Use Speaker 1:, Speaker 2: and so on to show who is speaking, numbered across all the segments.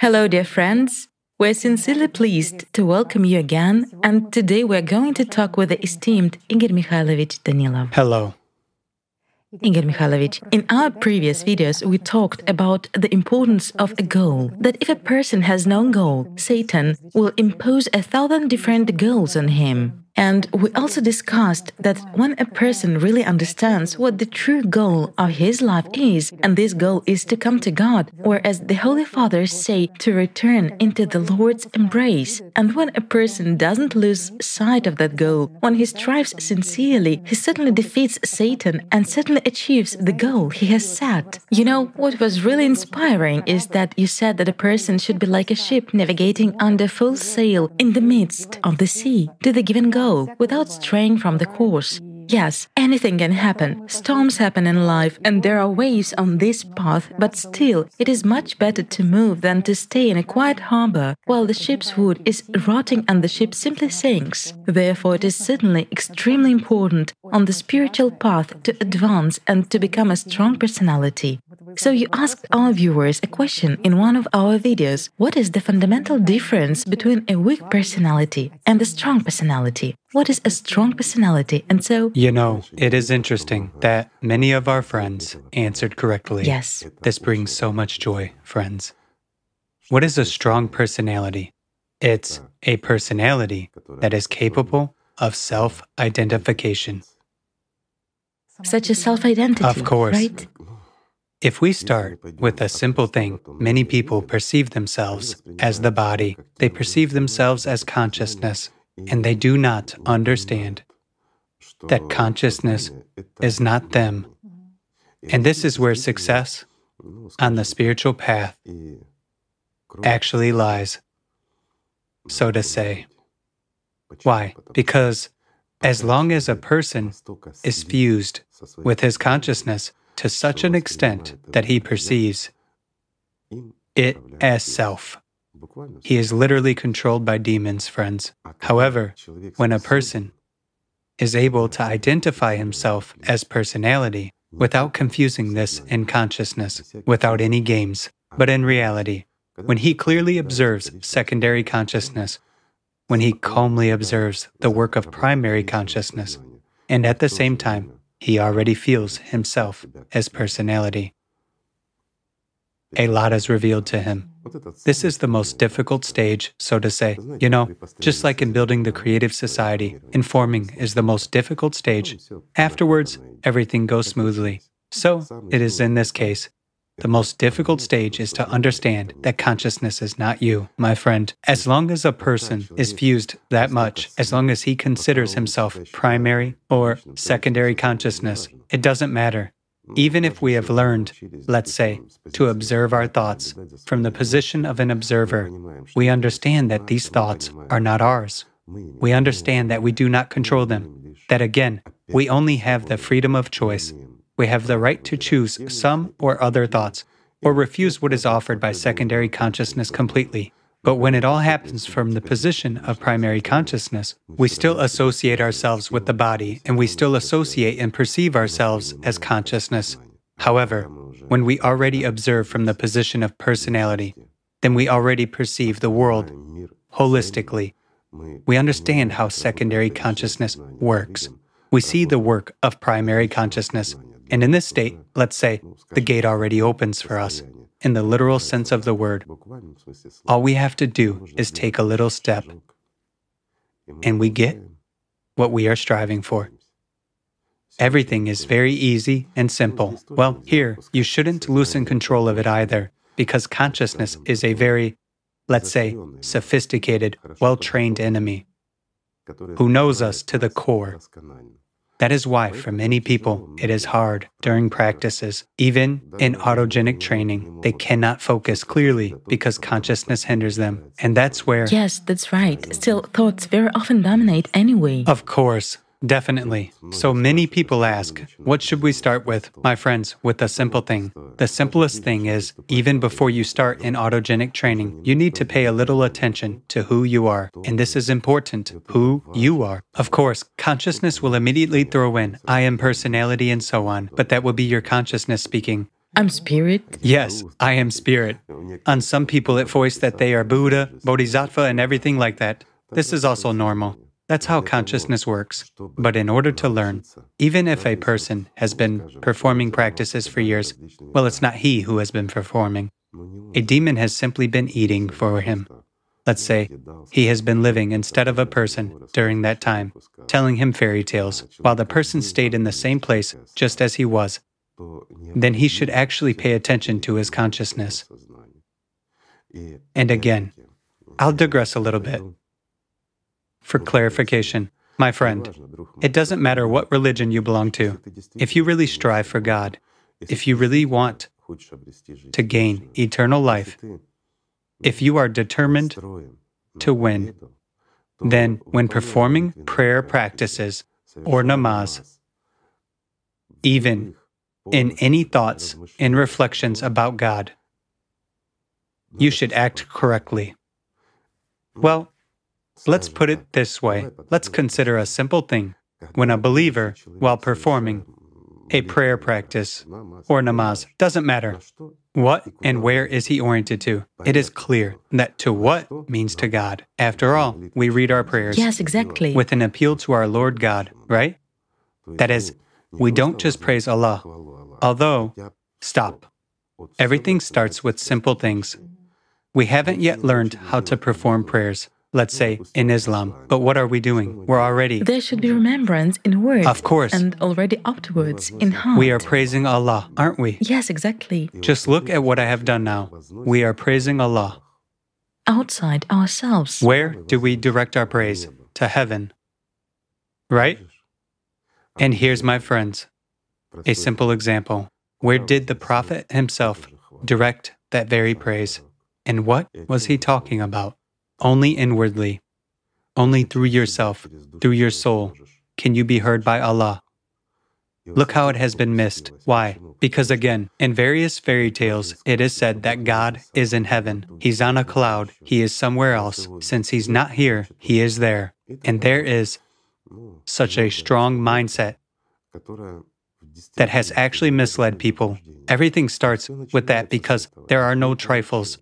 Speaker 1: Hello, dear friends. We're sincerely pleased to welcome you again, and today we're going to talk with the esteemed Igor Mikhailovich Danilov.
Speaker 2: Hello.
Speaker 1: Igor Mikhailovich, in our previous videos, we talked about the importance of a goal. That if a person has no goal, Satan will impose a thousand different goals on him. And we also discussed that when a person really understands what the true goal of his life is, and this goal is to come to God, or as the Holy Fathers say, to return into the Lord's embrace, and when a person doesn't lose sight of that goal, when he strives sincerely, he certainly defeats Satan and certainly achieves the goal he has set. You know, what was really inspiring is that you said that a person should be like a ship navigating under full sail in the midst of the sea to the given goal without straying from the course. Yes, anything can happen. Storms happen in life, and there are waves on this path, but still, it is much better to move than to stay in a quiet harbor while the ship's wood is rotting and the ship simply sinks. Therefore, it is certainly extremely important on the spiritual path to advance and to become a strong personality. So, you asked our viewers a question in one of our videos What is the fundamental difference between a weak personality and a strong personality? What is a strong personality? And so.
Speaker 2: You know, it is interesting that many of our friends answered correctly.
Speaker 1: Yes.
Speaker 2: This brings so much joy, friends. What is a strong personality? It's a personality that is capable of self identification.
Speaker 1: Such a self identity.
Speaker 2: Of course.
Speaker 1: Right?
Speaker 2: If we start with a simple thing, many people perceive themselves as the body, they perceive themselves as consciousness, and they do not understand that consciousness is not them. And this is where success on the spiritual path actually lies, so to say. Why? Because as long as a person is fused with his consciousness to such an extent that he perceives it as self, he is literally controlled by demons, friends. However, when a person is able to identify himself as personality without confusing this in consciousness, without any games, but in reality, when he clearly observes secondary consciousness, when he calmly observes the work of primary consciousness, and at the same time, he already feels himself as personality. A lot is revealed to him. This is the most difficult stage, so to say. You know, just like in building the creative society, informing is the most difficult stage. Afterwards, everything goes smoothly. So, it is in this case. The most difficult stage is to understand that consciousness is not you, my friend. As long as a person is fused that much, as long as he considers himself primary or secondary consciousness, it doesn't matter. Even if we have learned, let's say, to observe our thoughts from the position of an observer, we understand that these thoughts are not ours. We understand that we do not control them, that again, we only have the freedom of choice. We have the right to choose some or other thoughts, or refuse what is offered by secondary consciousness completely. But when it all happens from the position of primary consciousness, we still associate ourselves with the body and we still associate and perceive ourselves as consciousness. However, when we already observe from the position of personality, then we already perceive the world holistically. We understand how secondary consciousness works. We see the work of primary consciousness. And in this state, let's say, the gate already opens for us in the literal sense of the word. All we have to do is take a little step, and we get what we are striving for. Everything is very easy and simple. Well, here, you shouldn't loosen control of it either, because consciousness is a very, let's say, sophisticated, well trained enemy who knows us to the core. That is why, for many people, it is hard during practices. Even in autogenic training, they cannot focus clearly because consciousness hinders them. And that's where.
Speaker 1: Yes, that's right. Still, thoughts very often dominate anyway.
Speaker 2: Of course. Definitely. So many people ask, what should we start with? My friends, with a simple thing. The simplest thing is, even before you start in autogenic training, you need to pay a little attention to who you are. And this is important who you are. Of course, consciousness will immediately throw in, I am personality and so on, but that will be your consciousness speaking.
Speaker 1: I'm spirit.
Speaker 2: Yes, I am spirit. On some people, it voiced that they are Buddha, Bodhisattva, and everything like that. This is also normal. That's how consciousness works. But in order to learn, even if a person has been performing practices for years, well, it's not he who has been performing. A demon has simply been eating for him. Let's say he has been living instead of a person during that time, telling him fairy tales, while the person stayed in the same place just as he was. Then he should actually pay attention to his consciousness. And again, I'll digress a little bit. For clarification, my friend, it doesn't matter what religion you belong to. If you really strive for God, if you really want to gain eternal life, if you are determined to win, then when performing prayer practices or namaz, even in any thoughts and reflections about God, you should act correctly. Well, let's put it this way. Let's consider a simple thing. When a believer, while performing a prayer practice or namaz, doesn't matter, what and where is he oriented to? It is clear that to what means to God. After all, we read our prayers.
Speaker 1: Yes, exactly.
Speaker 2: With an appeal to our Lord God, right? That is, we don't just praise Allah, although, stop. Everything starts with simple things. We haven't yet learned how to perform prayers let's say, in Islam. But what are we doing? We're already.
Speaker 1: There should be remembrance in words.
Speaker 2: Of course.
Speaker 1: And already afterwards in heart.
Speaker 2: We are praising Allah, aren't we?
Speaker 1: Yes, exactly.
Speaker 2: Just look at what I have done now. We are praising Allah.
Speaker 1: Outside ourselves.
Speaker 2: Where do we direct our praise? To heaven. Right? And here's my friends a simple example. Where did the Prophet himself direct that very praise? And what was he talking about? Only inwardly, only through yourself, through your soul, can you be heard by Allah. Look how it has been missed. Why? Because again, in various fairy tales, it is said that God is in heaven. He's on a cloud. He is somewhere else. Since He's not here, He is there. And there is such a strong mindset that has actually misled people. Everything starts with that because there are no trifles.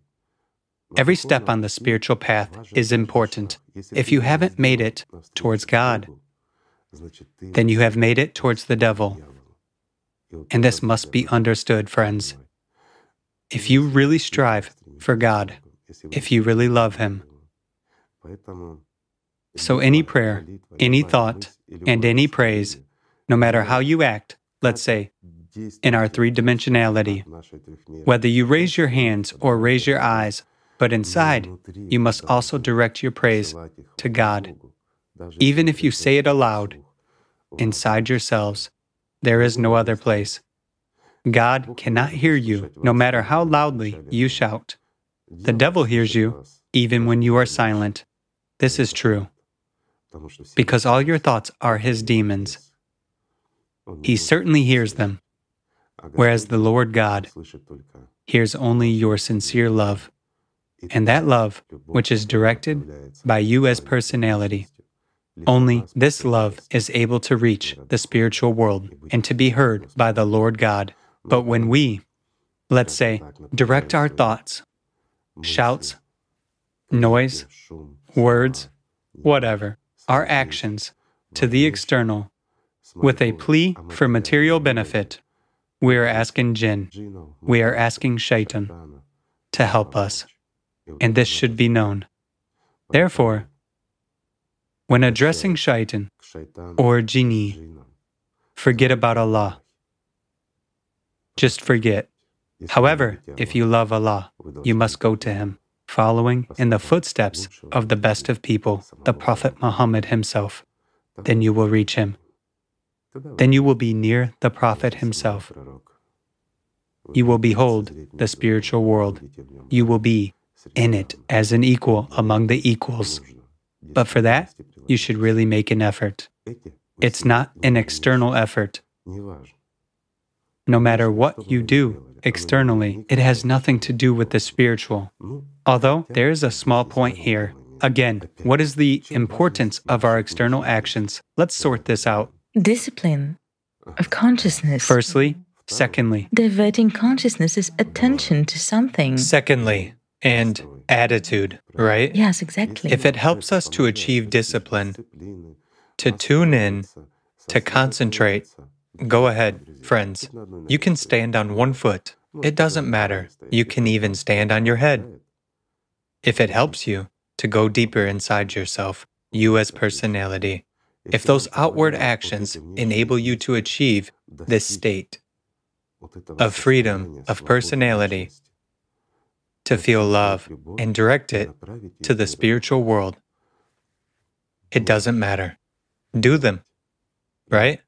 Speaker 2: Every step on the spiritual path is important. If you haven't made it towards God, then you have made it towards the devil. And this must be understood, friends. If you really strive for God, if you really love Him, so any prayer, any thought, and any praise, no matter how you act, let's say, in our three dimensionality, whether you raise your hands or raise your eyes, but inside, you must also direct your praise to God. Even if you say it aloud, inside yourselves, there is no other place. God cannot hear you no matter how loudly you shout. The devil hears you even when you are silent. This is true. Because all your thoughts are his demons. He certainly hears them, whereas the Lord God hears only your sincere love and that love, which is directed by you as personality. Only this love is able to reach the spiritual world and to be heard by the Lord God. But when we, let's say, direct our thoughts, shouts, noise, words, whatever, our actions to the external with a plea for material benefit, we are asking Jinn, we are asking Shaitan to help us and this should be known. Therefore, when addressing shaitan or genie, forget about Allah. Just forget. However, if you love Allah, you must go to Him, following in the footsteps of the best of people, the Prophet Muhammad himself. Then you will reach Him. Then you will be near the Prophet himself. You will behold the spiritual world. You will be in it as an equal among the equals. But for that, you should really make an effort. It's not an external effort. No matter what you do externally, it has nothing to do with the spiritual. Although there is a small point here. Again, what is the importance of our external actions? Let's sort this out.
Speaker 1: Discipline of consciousness.
Speaker 2: Firstly, Secondly,
Speaker 1: diverting consciousness's attention to something.
Speaker 2: secondly, and attitude, right?
Speaker 1: Yes, exactly.
Speaker 2: If it helps us to achieve discipline, to tune in, to concentrate, go ahead, friends. You can stand on one foot. It doesn't matter. You can even stand on your head. If it helps you to go deeper inside yourself, you as personality, if those outward actions enable you to achieve this state of freedom of personality, to feel love and direct it to the spiritual world, it doesn't matter. Do them, right?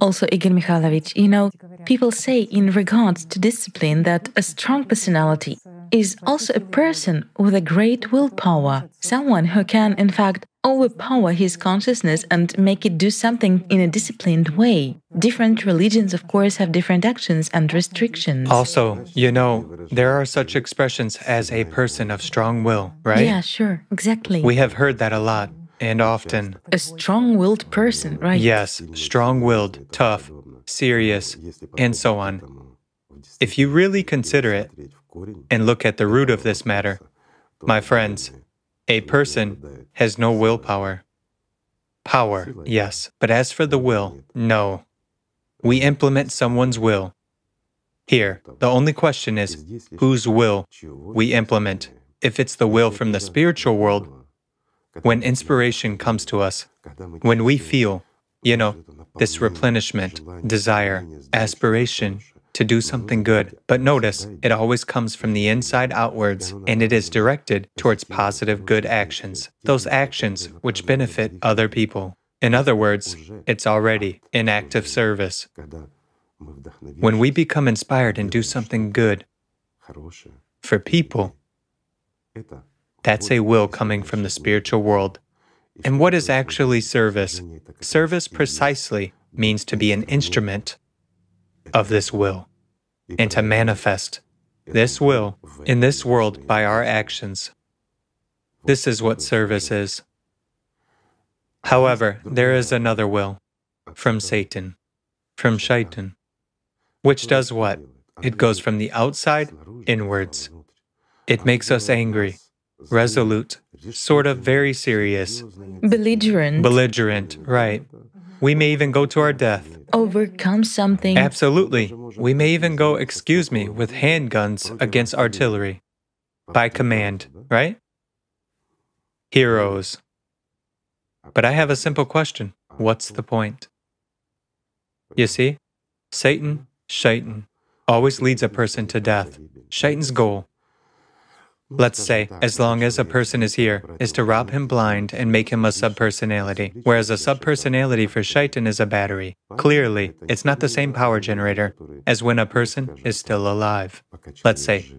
Speaker 1: Also, Igor Mikhailovich, you know, people say in regards to discipline that a strong personality is also a person with a great willpower, someone who can, in fact, overpower his consciousness and make it do something in a disciplined way. Different religions, of course, have different actions and restrictions.
Speaker 2: Also, you know, there are such expressions as a person of strong will, right?
Speaker 1: Yeah, sure, exactly.
Speaker 2: We have heard that a lot and often.
Speaker 1: a strong willed person, right?
Speaker 2: Yes, strong willed, tough, serious, and so on. If you really consider it and look at the root of this matter, my friends, a person has no willpower. Power, yes, but as for the will, no. We implement someone's will. Here, the only question is whose will we implement. If it's the will from the spiritual world, when inspiration comes to us, when we feel, you know, this replenishment, desire, aspiration to do something good. But notice, it always comes from the inside outwards and it is directed towards positive good actions, those actions which benefit other people. In other words, it's already in act of service. When we become inspired and do something good for people, that's a will coming from the spiritual world. And what is actually service? Service precisely means to be an instrument of this will and to manifest this will in this world by our actions. This is what service is. However, there is another will from Satan, from Shaitan, which does what? It goes from the outside inwards. It makes us angry, resolute, sort of very serious,
Speaker 1: Belligerent,
Speaker 2: belligerent, right? We may even go to our death.
Speaker 1: Overcome something.
Speaker 2: Absolutely. We may even go, excuse me, with handguns against artillery by command, right? Heroes. But I have a simple question What's the point? You see, Satan, Shaitan, always leads a person to death. Shaitan's goal, let's say, as long as a person is here, is to rob him blind and make him a subpersonality, whereas a subpersonality for Shaitan is a battery. Clearly, it's not the same power generator as when a person is still alive. Let's say,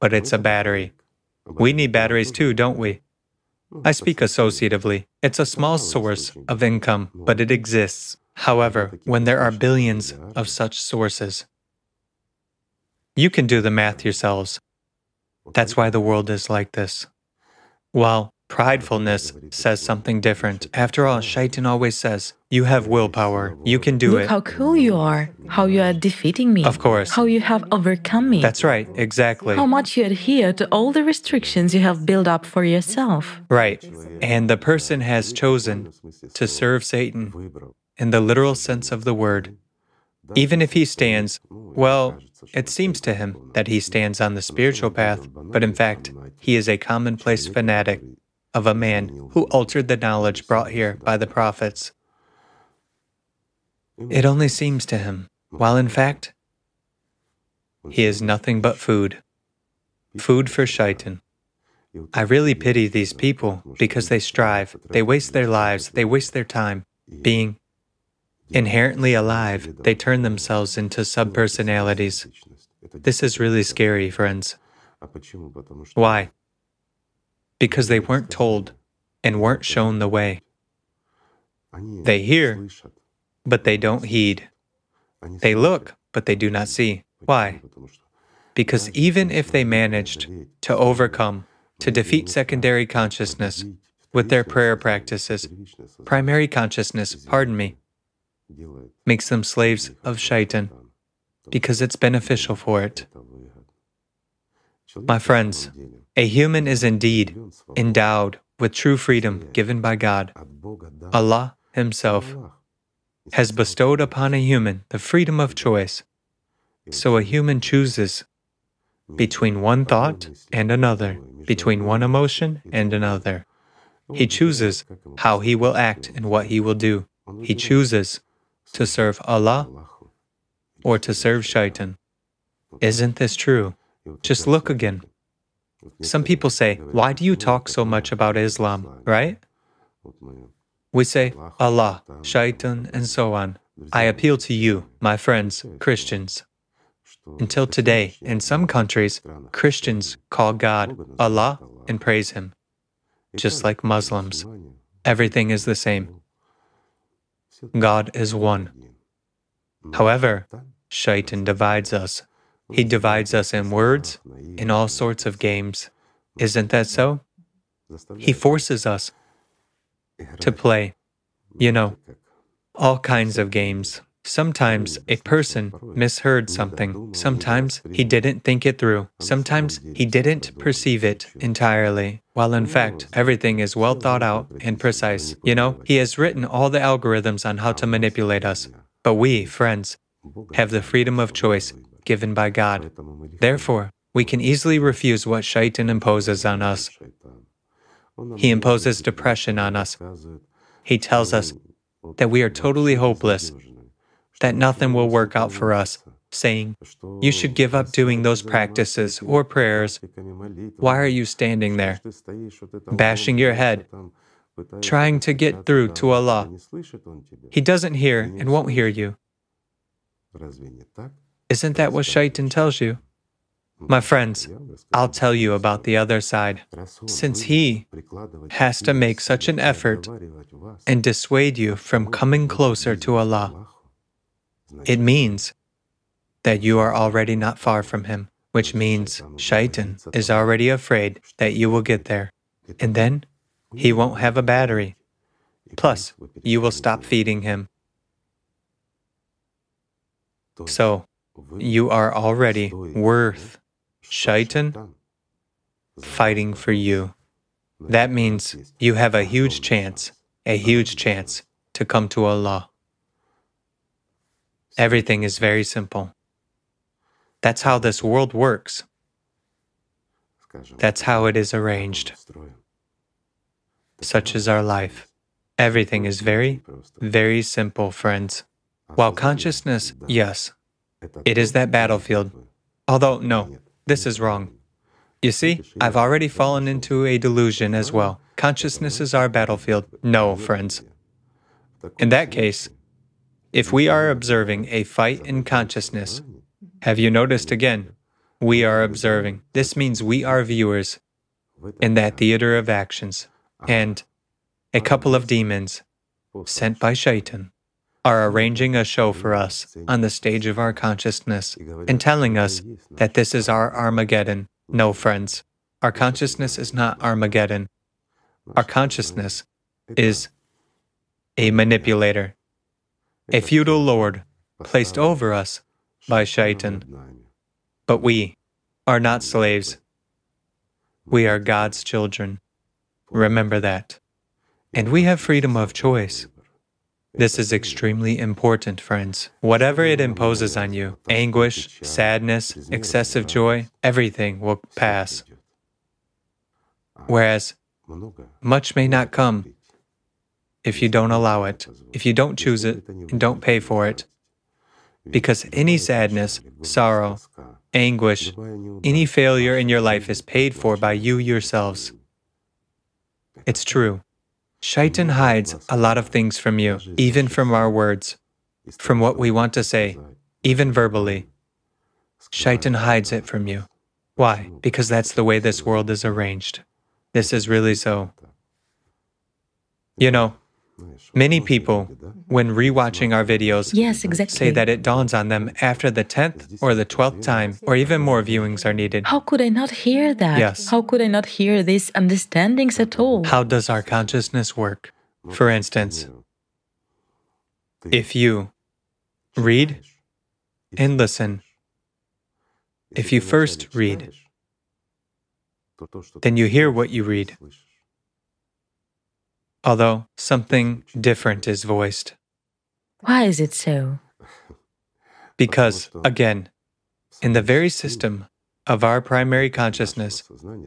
Speaker 2: but it's a battery. We need batteries too, don't we? I speak associatively. It's a small source of income, but it exists. However, when there are billions of such sources, you can do the math yourselves. That's why the world is like this. While pridefulness says something different. After all, Shaitan always says, You have willpower, you can do
Speaker 1: Look
Speaker 2: it.
Speaker 1: how cool you are, how you are defeating me.
Speaker 2: Of course.
Speaker 1: How you have overcome me.
Speaker 2: That's right, exactly.
Speaker 1: how much you adhere to all the restrictions you have built up for yourself.
Speaker 2: Right. And the person has chosen to serve Satan in the literal sense of the word. Even if he stands, well, it seems to him that he stands on the spiritual path, but in fact, he is a commonplace fanatic of a man who altered the knowledge brought here by the prophets. It only seems to him, while in fact, he is nothing but food. Food for Shaitan. I really pity these people because they strive, they waste their lives, they waste their time being inherently alive. They turn themselves into subpersonalities. This is really scary, friends. Why? Because they weren't told and weren't shown the way. They hear, but they don't heed. They look, but they do not see. Why? Because even if they managed to overcome, to defeat secondary consciousness with their prayer practices, primary consciousness, pardon me, makes them slaves of Shaitan. because it's beneficial for it. My friends, a human is indeed endowed with true freedom given by God. Allah Himself has bestowed upon a human the freedom of choice. So a human chooses between one thought and another, between one emotion and another. He chooses how he will act and what he will do. He chooses to serve Allah or to serve shaitan. Isn't this true? Just look again. Some people say, Why do you talk so much about Islam, right? We say Allah, shaitan, and so on. I appeal to you, my friends, Christians. Until today, in some countries, Christians call God Allah and praise Him. Just like Muslims, everything is the same. God is one. However, Shaitan divides us. He divides us in words, in all sorts of games. Isn't that so? He forces us to play, you know, all kinds of games. Sometimes a person misheard something. Sometimes he didn't think it through. Sometimes he didn't perceive it entirely, while in fact, everything is well thought out and precise. You know, he has written all the algorithms on how to manipulate us. But we, friends, have the freedom of choice given by God. Therefore, we can easily refuse what shaitan imposes on us. He imposes depression on us. He tells us that we are totally hopeless that nothing will work out for us, saying, You should give up doing those practices or prayers. Why are you standing there, bashing your head, trying to get through to Allah? He doesn't hear and won't hear you. Isn't that what Shaitan tells you? My friends, I'll tell you about the other side. Since he has to make such an effort and dissuade you from coming closer to Allah, it means that you are already not far from him, which means Shaitan is already afraid that you will get there. And then he won't have a battery. Plus, you will stop feeding him. So, you are already worth Shaitan fighting for you. That means you have a huge chance, a huge chance to come to Allah. Everything is very simple. That's how this world works. That's how it is arranged. Such is our life. Everything is very, very simple, friends. While consciousness, yes, it is that battlefield. Although, no, this is wrong. You see, I've already fallen into a delusion as well. Consciousness is our battlefield. No, friends. In that case, if we are observing a fight in consciousness, have you noticed again? We are observing. This means we are viewers in that theater of actions. And a couple of demons, sent by Shaitan, are arranging a show for us on the stage of our consciousness and telling us that this is our Armageddon. No, friends, our consciousness is not Armageddon. Our consciousness is a manipulator a feudal lord placed over us by Shaitan. But we are not slaves. We are God's children. Remember that. And we have freedom of choice. This is extremely important, friends. Whatever it imposes on you anguish, sadness, excessive joy everything will pass. Whereas much may not come if you don't allow it, if you don't choose it and don't pay for it. Because any sadness, sorrow, anguish, any failure in your life is paid for by you yourselves. It's true. Shaitan hides a lot of things from you, even from our words, from what we want to say, even verbally. Shaitan hides it from you. Why? Because that's the way this world is arranged. This is really so. You know, Many people, when rewatching our videos,
Speaker 1: yes, exactly.
Speaker 2: say that it dawns on them after the 10th or the 12th time, or even more viewings are needed.
Speaker 1: How could I not hear that?
Speaker 2: Yes.
Speaker 1: How could I not hear these understandings at all?
Speaker 2: How does our consciousness work? For instance, if you read and listen. If you first read, then you hear what you read, although something different is voiced.
Speaker 1: Why is it so?
Speaker 2: Because, again, in the very system of our primary consciousness,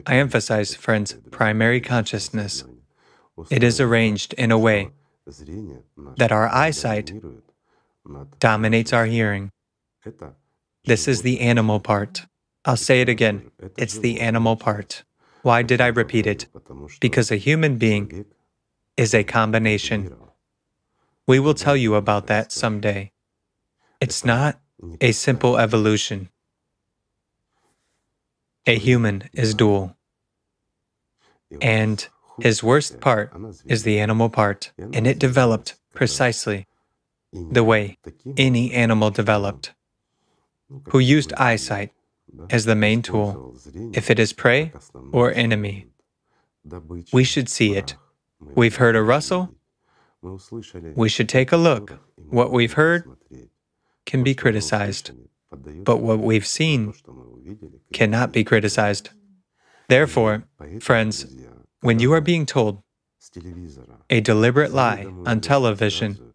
Speaker 2: I emphasize, friends, primary consciousness, it is arranged in a way that our eyesight dominates our hearing. This is the animal part. I'll say it again. It's the animal part. Why did I repeat it? Because a human being is a combination. We will tell you about that someday. It's not a simple evolution. A human is dual. And his worst part is the animal part, and it developed precisely the way any animal developed, who used eyesight as the main tool, if it is prey or enemy. We should see it. We've heard a rustle. We should take a look. What we've heard can be criticized, but what we've seen cannot be criticized. Therefore, friends, when you are being told a deliberate lie on television,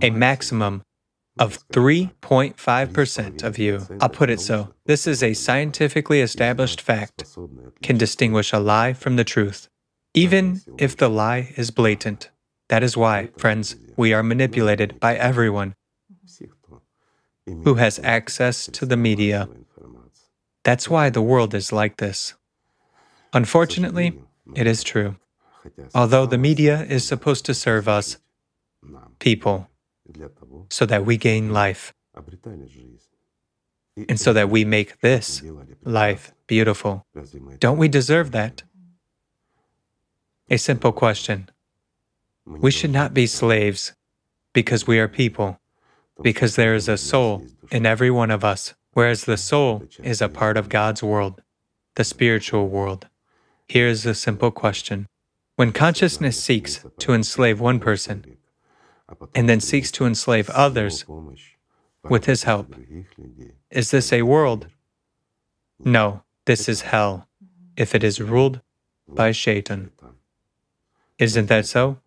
Speaker 2: a maximum of 3.5% of you, I'll put it so, this is a scientifically established fact, can distinguish a lie from the truth, even if the lie is blatant. That is why, friends, we are manipulated by everyone who has access to the media. That's why the world is like this. Unfortunately, it is true. Although the media is supposed to serve us, people, so that we gain life, and so that we make this life beautiful. Don't we deserve that? A simple question. We should not be slaves because we are people, because there is a soul in every one of us, whereas the soul is a part of God's world, the spiritual world. Here is a simple question. When consciousness seeks to enslave one person and then seeks to enslave others with his help, is this a world? No, this is hell if it is ruled by Shaitan. Isn't that so?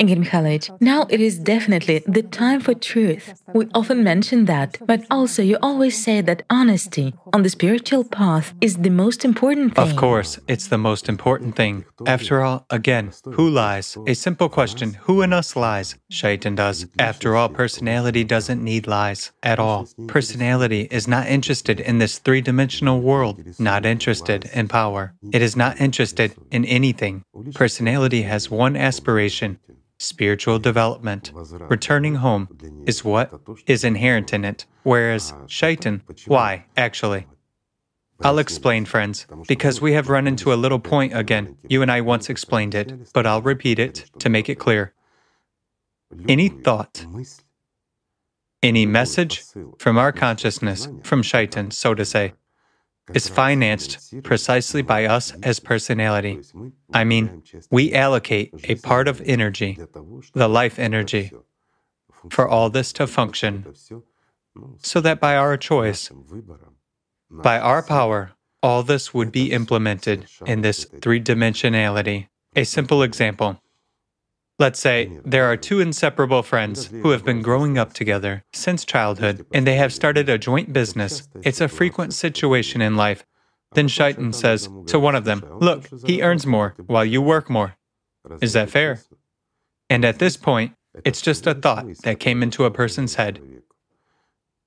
Speaker 1: Igor Mikhailovich, now it is definitely the time for truth. We often mention that, but also you always say that honesty on the spiritual path is the most important thing.
Speaker 2: Of course, it's the most important thing. After all, again, who lies? A simple question who in us lies? Shaitan does. After all, personality doesn't need lies at all. Personality is not interested in this three dimensional world, not interested in power. It is not interested in anything. Personality has one aspiration spiritual development. Returning home is what is inherent in it, whereas shaitan, why, actually? I'll explain, friends, because we have run into a little point again. You and I once explained it, but I'll repeat it to make it clear. Any thought, any message from our consciousness, from shaitan, so to say, is financed precisely by us as personality. I mean, we allocate a part of energy, the life energy, for all this to function, so that by our choice, by our power, all this would be implemented in this three dimensionality. A simple example Let's say there are two inseparable friends who have been growing up together since childhood and they have started a joint business. It's a frequent situation in life. Then Shaitan says to one of them, Look, he earns more while you work more. Is that fair? And at this point, it's just a thought that came into a person's head.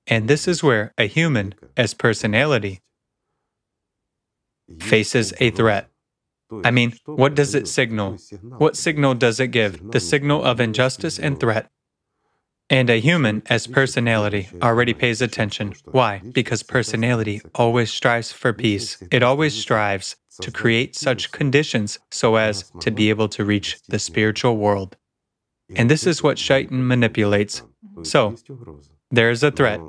Speaker 2: And this is where a human, as personality, faces a threat. I mean, what does it signal? What signal does it give? The signal of injustice and threat. And a human, as personality, already pays attention. Why? Because personality always strives for peace. It always strives to create such conditions so as to be able to reach the spiritual world. And this is what Shaitan manipulates. So, there is a threat.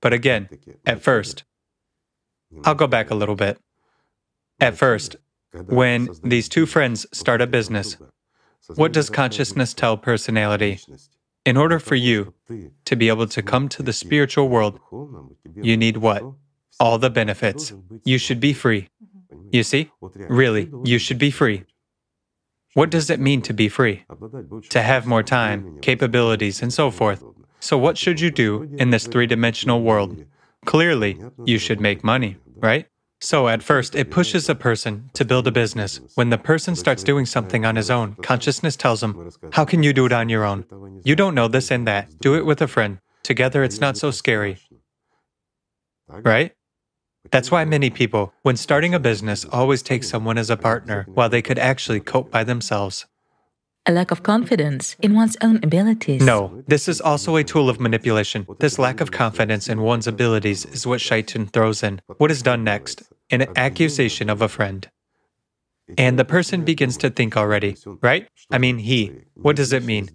Speaker 2: But again, at first, I'll go back a little bit. At first, when these two friends start a business, what does consciousness tell personality? In order for you to be able to come to the spiritual world, you need what? All the benefits. You should be free. You see? Really, you should be free. What does it mean to be free? To have more time, capabilities, and so forth. So, what should you do in this three dimensional world? Clearly, you should make money, right? So, at first, it pushes a person to build a business. When the person starts doing something on his own, consciousness tells him, How can you do it on your own? You don't know this and that. Do it with a friend. Together, it's not so scary. Right? That's why many people, when starting a business, always take someone as a partner while they could actually cope by themselves.
Speaker 1: A lack of confidence in one's own abilities.
Speaker 2: No, this is also a tool of manipulation. This lack of confidence in one's abilities is what Shaitan throws in. What is done next? An accusation of a friend. And the person begins to think already, right? I mean, he. What does it mean?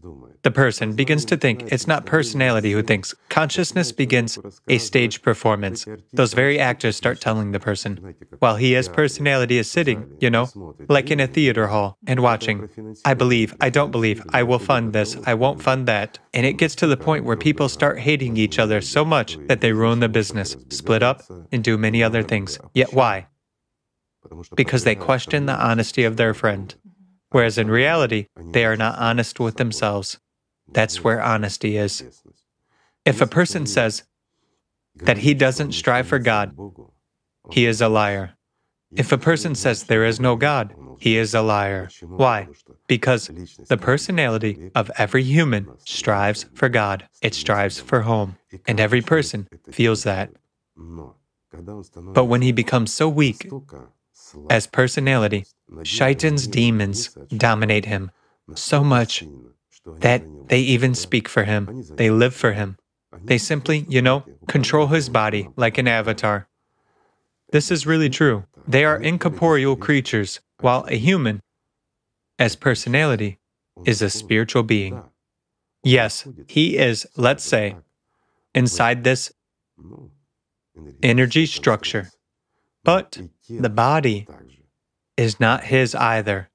Speaker 2: The person begins to think it's not personality who thinks. Consciousness begins a stage performance. Those very actors start telling the person, while he as personality is sitting, you know, like in a theater hall and watching. I believe, I don't believe, I will fund this, I won't fund that. And it gets to the point where people start hating each other so much that they ruin the business, split up, and do many other things. Yet why? because they question the honesty of their friend, whereas in reality, they are not honest with themselves. That's where honesty is. If a person says that he doesn't strive for God, he is a liar. If a person says there is no God, he is a liar. Why? Because the personality of every human strives for God, it strives for home, and every person feels that. But when he becomes so weak as personality, Shaitan's demons dominate him so much that they even speak for him, they live for him. They simply, you know, control his body like an avatar. This is really true. They are incorporeal creatures, while a human, as personality, is a spiritual being. Yes, he is, let's say, inside this energy structure. But the body is not his either.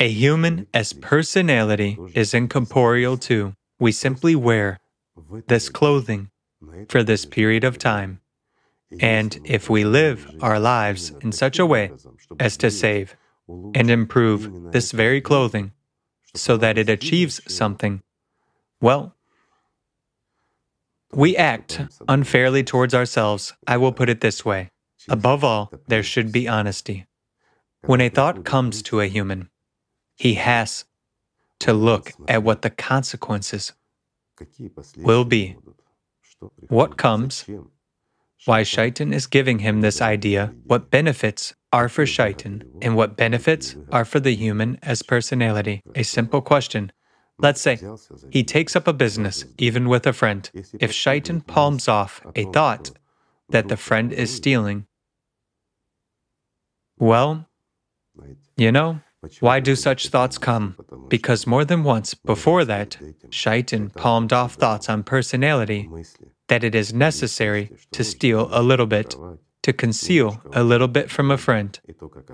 Speaker 2: A human as personality is incorporeal too. We simply wear this clothing for this period of time. And if we live our lives in such a way as to save and improve this very clothing so that it achieves something, well, we act unfairly towards ourselves. I will put it this way Above all, there should be honesty. When a thought comes to a human, he has to look at what the consequences will be. What comes? Why Shaitan is giving him this idea, what benefits are for Shaitan and what benefits are for the human as personality. A simple question. Let's say he takes up a business, even with a friend. If Shaitan palms off a thought that the friend is stealing, well, you know, why do such thoughts come? Because more than once before that, Shaitan palmed off thoughts on personality that it is necessary to steal a little bit, to conceal a little bit from a friend.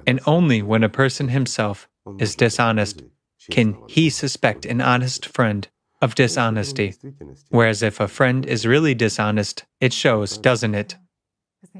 Speaker 2: And only when a person himself is dishonest can he suspect an honest friend of dishonesty. Whereas if a friend is really dishonest, it shows, doesn't it?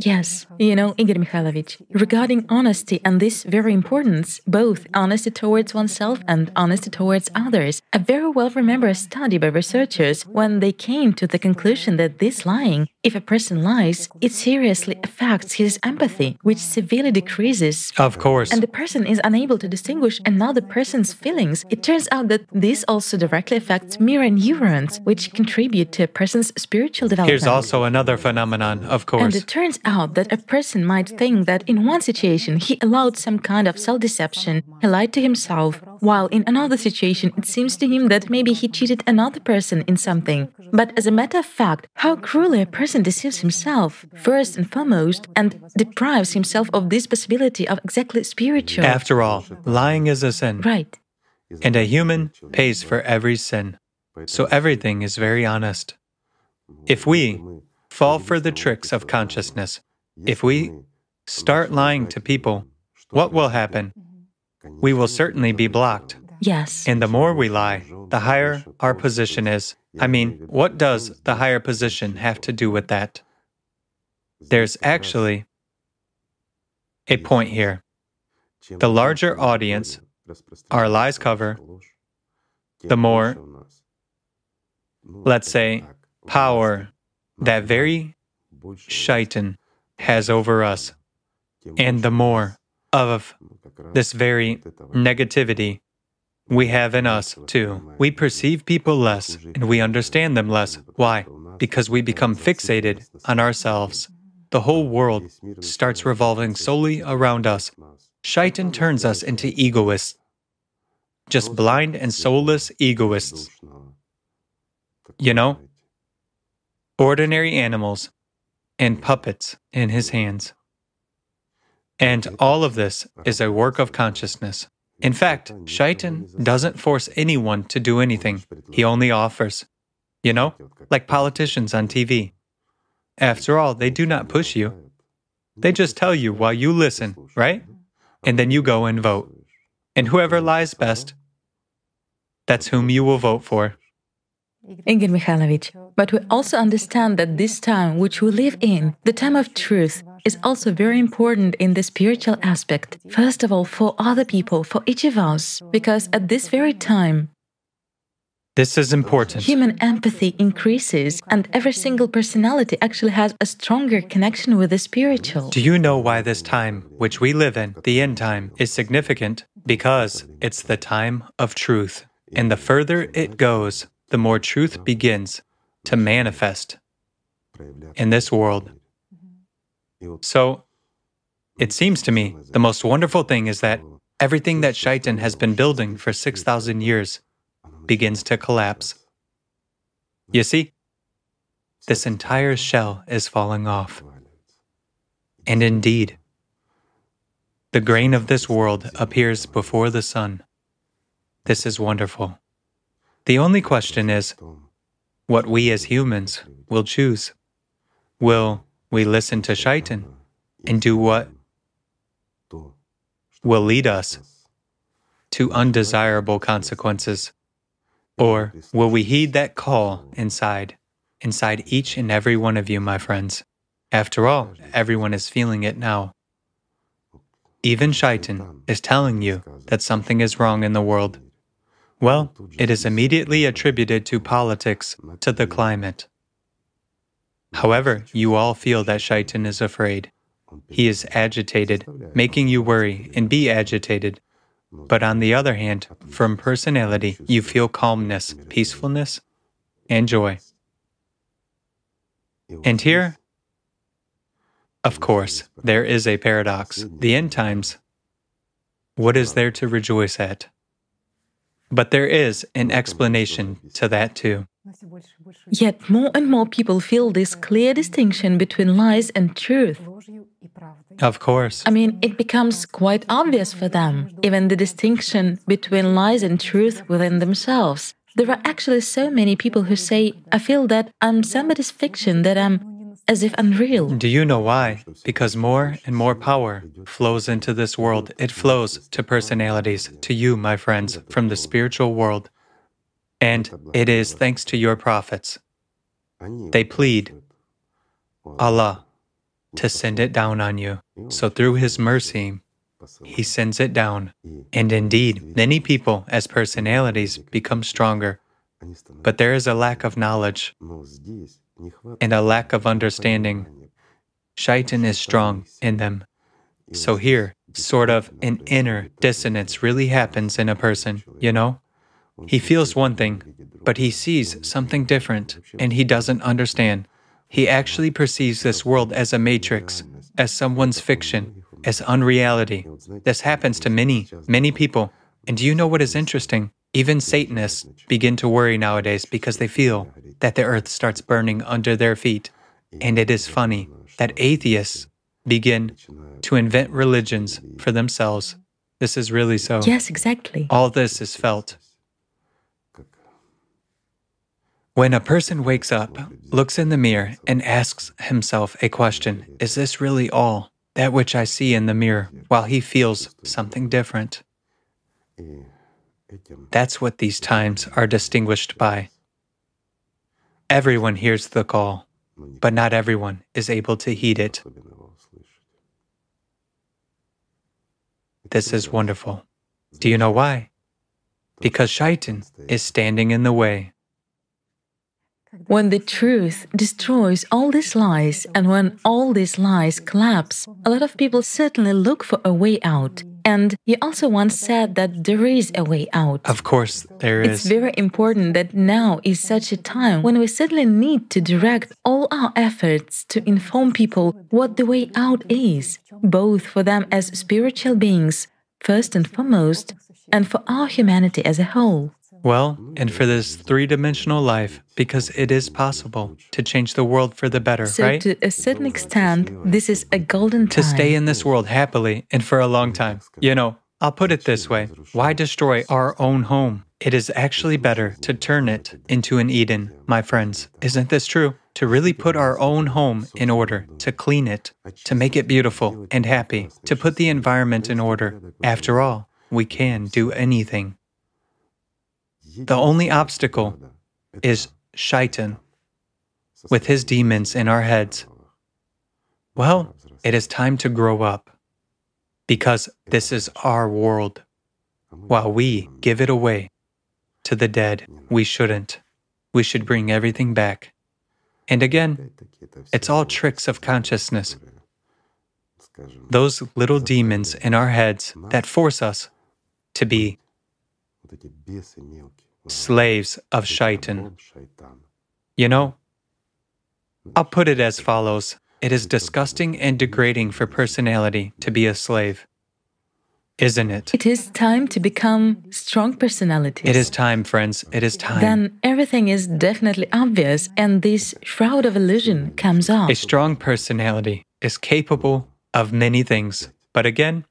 Speaker 1: Yes, you know, Igor Mikhailovich, regarding honesty and this very importance, both honesty towards oneself and honesty towards others, I very well remember a study by researchers when they came to the conclusion that this lying, if a person lies, it seriously affects his empathy, which severely decreases.
Speaker 2: Of course.
Speaker 1: And the person is unable to distinguish another person's feelings. It turns out that this also directly affects mirror neurons, which contribute to a person's spiritual development.
Speaker 2: Here's also another phenomenon, of course.
Speaker 1: And it turns out that a person might think that in one situation he allowed some kind of self deception, he lied to himself, while in another situation it seems to him that maybe he cheated another person in something. But as a matter of fact, how cruelly a person deceives himself, first and foremost, and deprives himself of this possibility of exactly spiritual.
Speaker 2: After all, lying is a sin.
Speaker 1: Right.
Speaker 2: And a human pays for every sin. So everything is very honest. If we fall for the tricks of consciousness, if we start lying to people, what will happen? We will certainly be blocked.
Speaker 1: Yes.
Speaker 2: And the more we lie, the higher our position is. I mean, what does the higher position have to do with that? There's actually a point here. The larger audience our lies cover, the more, let's say, power that very shaitan has over us, and the more of this very negativity we have in us too. We perceive people less and we understand them less. Why? Because we become fixated on ourselves. The whole world starts revolving solely around us. Shaitan turns us into egoists, just blind and soulless egoists. You know, ordinary animals and puppets in his hands. And all of this is a work of consciousness. In fact, Shaitan doesn't force anyone to do anything, he only offers. You know, like politicians on TV. After all, they do not push you. They just tell you while you listen, right? And then you go and vote. And whoever lies best, that's whom you will vote for.
Speaker 1: Igor Mikhailovich, but we also understand that this time which we live in, the time of truth, is also very important in the spiritual aspect. First of all, for other people, for each of us, because at this very time,
Speaker 2: this is important.
Speaker 1: Human empathy increases, and every single personality actually has a stronger connection with the spiritual.
Speaker 2: Do you know why this time, which we live in, the end time, is significant? Because it's the time of truth. And the further it goes, the more truth begins to manifest in this world. So, it seems to me the most wonderful thing is that everything that Shaitan has been building for 6,000 years begins to collapse. You see, this entire shell is falling off. And indeed, the grain of this world appears before the sun. This is wonderful. The only question is what we as humans will choose. Will we listen to Shaitan and do what will lead us to undesirable consequences? Or will we heed that call inside, inside each and every one of you, my friends? After all, everyone is feeling it now. Even Shaitan is telling you that something is wrong in the world. Well, it is immediately attributed to politics, to the climate. However, you all feel that Shaitan is afraid. He is agitated, making you worry and be agitated. But on the other hand, from personality, you feel calmness, peacefulness, and joy. And here, of course, there is a paradox. The end times, what is there to rejoice at? But there is an explanation to that too.
Speaker 1: Yet more and more people feel this clear distinction between lies and truth.
Speaker 2: Of course.
Speaker 1: I mean, it becomes quite obvious for them, even the distinction between lies and truth within themselves. There are actually so many people who say, I feel that I'm somebody's fiction, that I'm as if unreal.
Speaker 2: Do you know why? Because more and more power flows into this world. It flows to personalities, to you, my friends, from the spiritual world. And it is thanks to your prophets. They plead Allah to send it down on you. So through His mercy, He sends it down. And indeed, many people, as personalities, become stronger. But there is a lack of knowledge and a lack of understanding. Shaitan is strong in them. So here, sort of an inner dissonance really happens in a person, you know? He feels one thing, but he sees something different, and he doesn't understand. He actually perceives this world as a matrix, as someone's fiction, as unreality. This happens to many, many people. And do you know what is interesting? Even Satanists begin to worry nowadays because they feel that the earth starts burning under their feet. And it is funny that atheists begin to invent religions for themselves. This is really so.
Speaker 1: Yes, exactly.
Speaker 2: All this is felt. When a person wakes up, looks in the mirror, and asks himself a question Is this really all? That which I see in the mirror, while he feels something different. That's what these times are distinguished by. Everyone hears the call, but not everyone is able to heed it. This is wonderful. Do you know why? Because Shaitan is standing in the way.
Speaker 1: When the truth destroys all these lies and when all these lies collapse, a lot of people certainly look for a way out. And you also once said that there is a way out.
Speaker 2: Of course, there
Speaker 1: is. It's very important that now is such a time when we certainly need to direct all our efforts to inform people what the way out is, both for them as spiritual beings, first and foremost, and for our humanity as a whole.
Speaker 2: Well, and for this three dimensional life, because it is possible to change the world for the better,
Speaker 1: so
Speaker 2: right?
Speaker 1: To a certain extent, this is a golden time.
Speaker 2: To stay in this world happily and for a long time. You know, I'll put it this way why destroy our own home? It is actually better to turn it into an Eden, my friends. Isn't this true? To really put our own home in order, to clean it, to make it beautiful and happy, to put the environment in order. After all, we can do anything. The only obstacle is Shaitan with his demons in our heads. Well, it is time to grow up because this is our world. While we give it away to the dead, we shouldn't. We should bring everything back. And again, it's all tricks of consciousness. Those little demons in our heads that force us to be slaves of shaitan. You know, I'll put it as follows It is disgusting and degrading for personality to be a slave. Isn't it?
Speaker 1: It is time to become strong personalities.
Speaker 2: It is time, friends. It is time.
Speaker 1: Then everything is definitely obvious, and this shroud of illusion comes off.
Speaker 2: A strong personality is capable of many things. But again,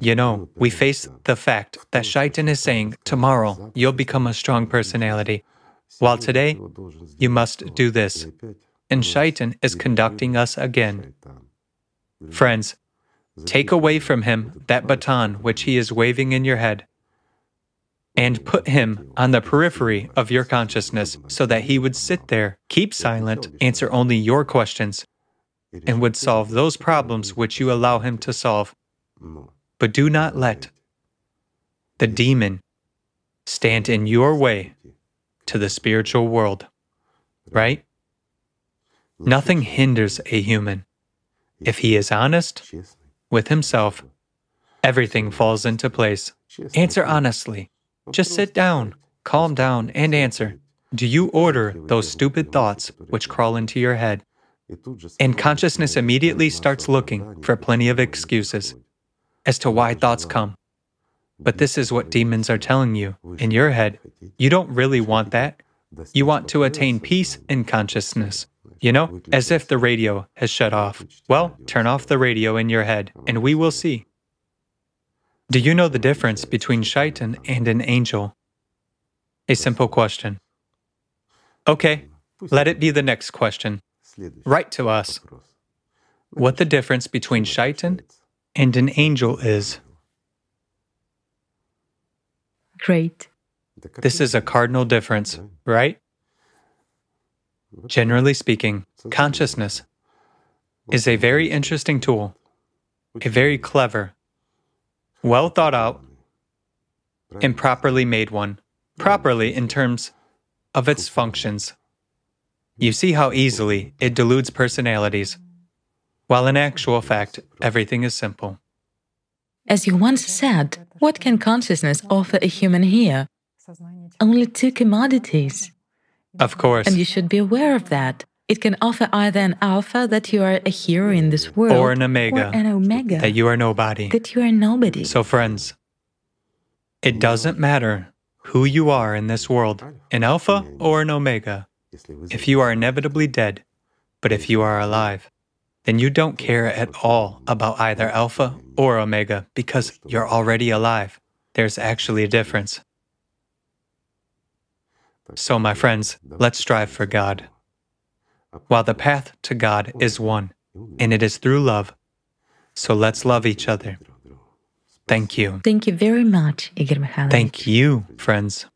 Speaker 2: you know, we face the fact that Shaitan is saying, tomorrow you'll become a strong personality, while today you must do this. And Shaitan is conducting us again. Friends, take away from him that baton which he is waving in your head and put him on the periphery of your consciousness so that he would sit there, keep silent, answer only your questions, and would solve those problems which you allow him to solve. But do not let the demon stand in your way to the spiritual world, right? Nothing hinders a human. If he is honest with himself, everything falls into place. Answer honestly. Just sit down, calm down, and answer. Do you order those stupid thoughts which crawl into your head? And consciousness immediately starts looking for plenty of excuses as to why thoughts come. But this is what demons are telling you in your head. You don't really want that. You want to attain peace in consciousness. You know, as if the radio has shut off. Well, turn off the radio in your head, and we will see. Do you know the difference between shaitan and an angel? A simple question. Okay, let it be the next question. Write to us what the difference between shaitan and an angel is.
Speaker 1: Great.
Speaker 2: This is a cardinal difference, right? Generally speaking, consciousness is a very interesting tool, a very clever, well thought out, and properly made one, properly in terms of its functions. You see how easily it deludes personalities while in actual fact, everything is simple.
Speaker 1: As you once said, what can consciousness offer a human here? Only two commodities.
Speaker 2: Of course.
Speaker 1: And you should be aware of that. It can offer either an alpha that you are a hero in this world,
Speaker 2: or an omega,
Speaker 1: or an omega
Speaker 2: that you are nobody.
Speaker 1: That you are nobody.
Speaker 2: So, friends, it doesn't matter who you are in this world, an alpha or an omega, if you are inevitably dead, but if you are alive then you don't care at all about either alpha or omega because you're already alive. There's actually a difference. So, my friends, let's strive for God. While the path to God is one, and it is through love, so let's love each other. Thank you.
Speaker 1: Thank you very much, Igor Mikhailovich.
Speaker 2: Thank you, friends.